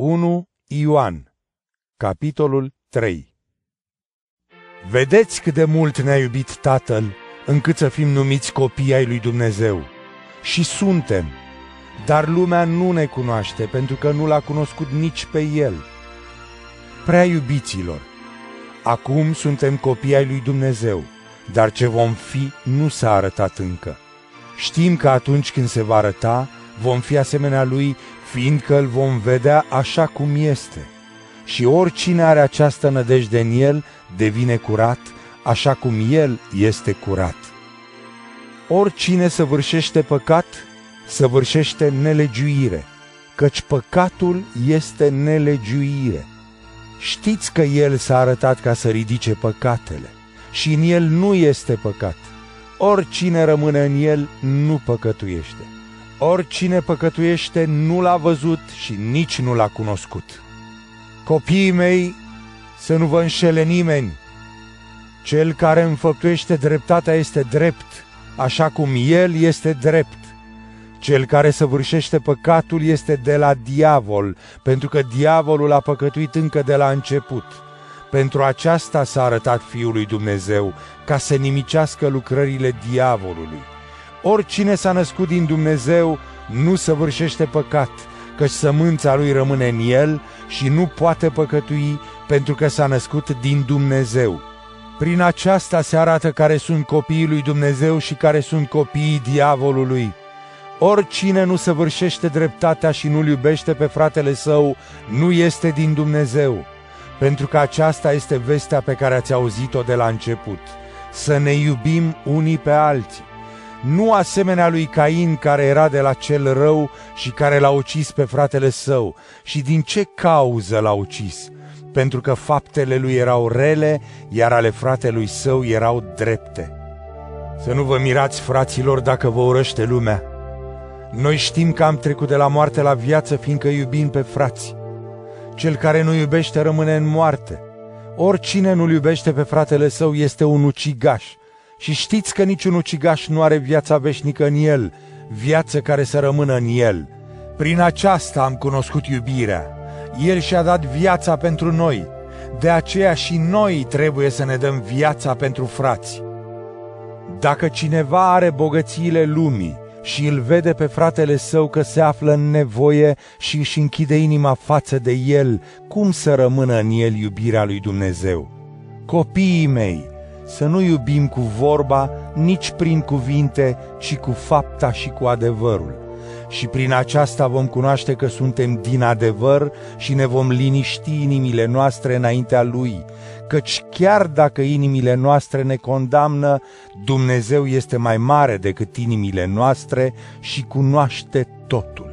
1 Ioan, capitolul 3 Vedeți cât de mult ne-a iubit Tatăl, încât să fim numiți copii ai lui Dumnezeu. Și suntem, dar lumea nu ne cunoaște, pentru că nu l-a cunoscut nici pe El. Prea iubiților, acum suntem copii ai lui Dumnezeu, dar ce vom fi nu s-a arătat încă. Știm că atunci când se va arăta, vom fi asemenea lui, fiindcă îl vom vedea așa cum este. Și oricine are această nădejde în el devine curat, așa cum el este curat. Oricine săvârșește păcat, săvârșește nelegiuire, căci păcatul este nelegiuire. Știți că el s-a arătat ca să ridice păcatele și în el nu este păcat. Oricine rămâne în el nu păcătuiește. Oricine păcătuiește nu l-a văzut și nici nu l-a cunoscut. Copiii mei, să nu vă înșele nimeni. Cel care înfăptuiește dreptatea este drept, așa cum el este drept. Cel care săvârșește păcatul este de la diavol, pentru că diavolul a păcătuit încă de la început. Pentru aceasta s-a arătat Fiul lui Dumnezeu, ca să nimicească lucrările diavolului. Oricine s-a născut din Dumnezeu nu săvârșește păcat, căci sămânța lui rămâne în el și nu poate păcătui pentru că s-a născut din Dumnezeu. Prin aceasta se arată care sunt copiii lui Dumnezeu și care sunt copiii diavolului. Oricine nu săvârșește dreptatea și nu-l iubește pe fratele său, nu este din Dumnezeu, pentru că aceasta este vestea pe care ați auzit-o de la început, să ne iubim unii pe alții nu asemenea lui Cain care era de la cel rău și care l-a ucis pe fratele său. Și din ce cauză l-a ucis? Pentru că faptele lui erau rele, iar ale fratelui său erau drepte. Să nu vă mirați, fraților, dacă vă urăște lumea. Noi știm că am trecut de la moarte la viață, fiindcă iubim pe frați. Cel care nu iubește rămâne în moarte. Oricine nu-l iubește pe fratele său este un ucigaș. Și știți că niciun ucigaș nu are viața veșnică în el, viață care să rămână în el. Prin aceasta am cunoscut iubirea. El și-a dat viața pentru noi. De aceea și noi trebuie să ne dăm viața pentru frați. Dacă cineva are bogățiile lumii și îl vede pe fratele său că se află în nevoie și își închide inima față de el, cum să rămână în el iubirea lui Dumnezeu? Copiii mei, să nu iubim cu vorba, nici prin cuvinte, ci cu fapta și cu adevărul. Și prin aceasta vom cunoaște că suntem din adevăr și ne vom liniști inimile noastre înaintea Lui, căci chiar dacă inimile noastre ne condamnă, Dumnezeu este mai mare decât inimile noastre și cunoaște totul.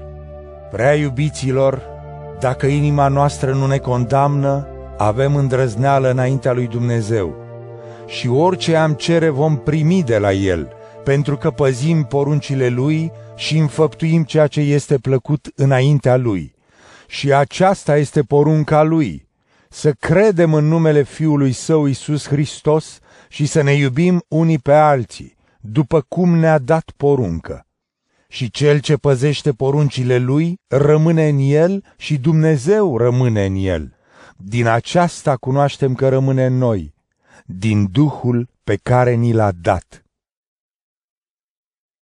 Prea iubiților, dacă inima noastră nu ne condamnă, avem îndrăzneală înaintea lui Dumnezeu și orice am cere vom primi de la El, pentru că păzim poruncile Lui și înfăptuim ceea ce este plăcut înaintea Lui. Și aceasta este porunca Lui, să credem în numele Fiului Său Isus Hristos și să ne iubim unii pe alții, după cum ne-a dat poruncă. Și cel ce păzește poruncile Lui rămâne în El și Dumnezeu rămâne în El. Din aceasta cunoaștem că rămâne în noi, din Duhul pe care ni l-a dat.